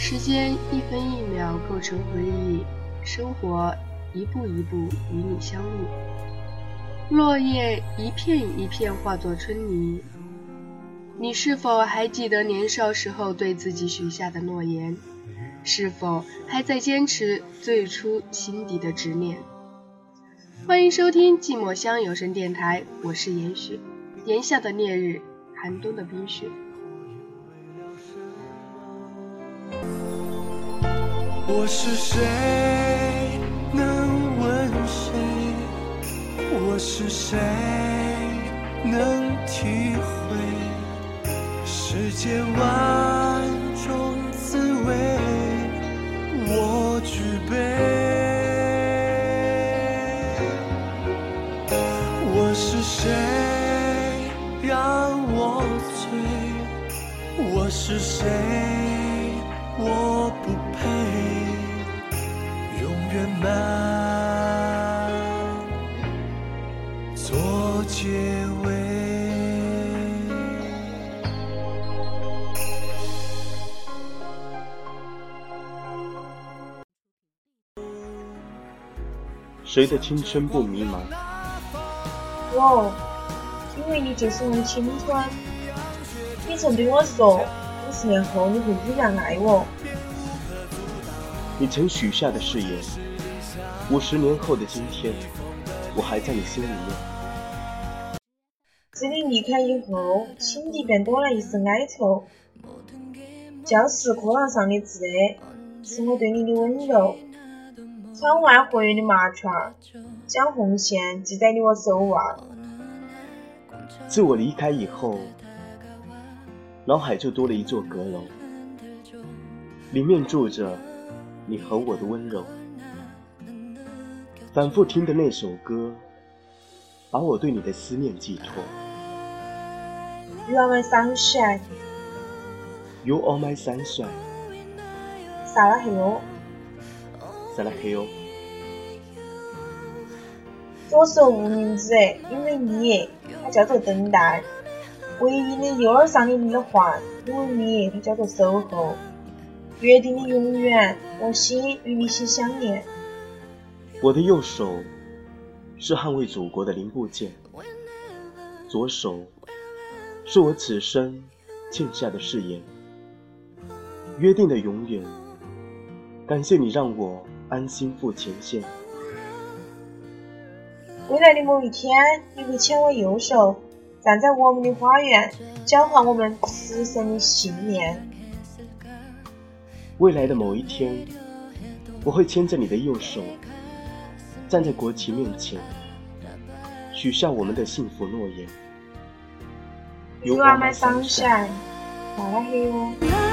时间一分一秒构成回忆，生活一步一步与你相遇。落叶一片一片化作春泥，你是否还记得年少时候对自己许下的诺言？是否还在坚持最初心底的执念？欢迎收听寂寞乡有声电台，我是严雪。炎夏的烈日，寒冬的冰雪。我是谁？能问谁？我是谁？能体会世间万种滋味？是谁？我不配。圆满做结尾。谁的青春不迷茫？我，因为你就是我的青春。你曾对我说，五十年后你会依然爱我。你曾许下的誓言，五十年后的今天，我还在你心里面。自你离开以后，心底便多了一丝哀愁。教室课堂上的字，是我对你的温柔；窗外活跃的麻雀，将红线系在你我手腕。自我离开以后，脑海就多了一座阁楼，里面住着。你和我的温柔，反复听的那首歌，把我对你的思念寄托。You are my sunshine. You are my sunshine. 撒拉嘿哟，撒拉嘿哟。左手无名指，因为你，它叫做等待；唯一的右耳上的耳环，因为你，它叫做守候。约定的永远，我心与你心相连。我的右手是捍卫祖国的零部件，左手是我此生欠下的誓言。约定的永远，感谢你让我安心赴前线。未来的某一天，你会牵我右手，站在我们的花园，交换我们此生的信念。未来的某一天，我会牵着你的右手，站在国旗面前，许下我们的幸福诺言。You are my sunshine，撒拉嘿哟。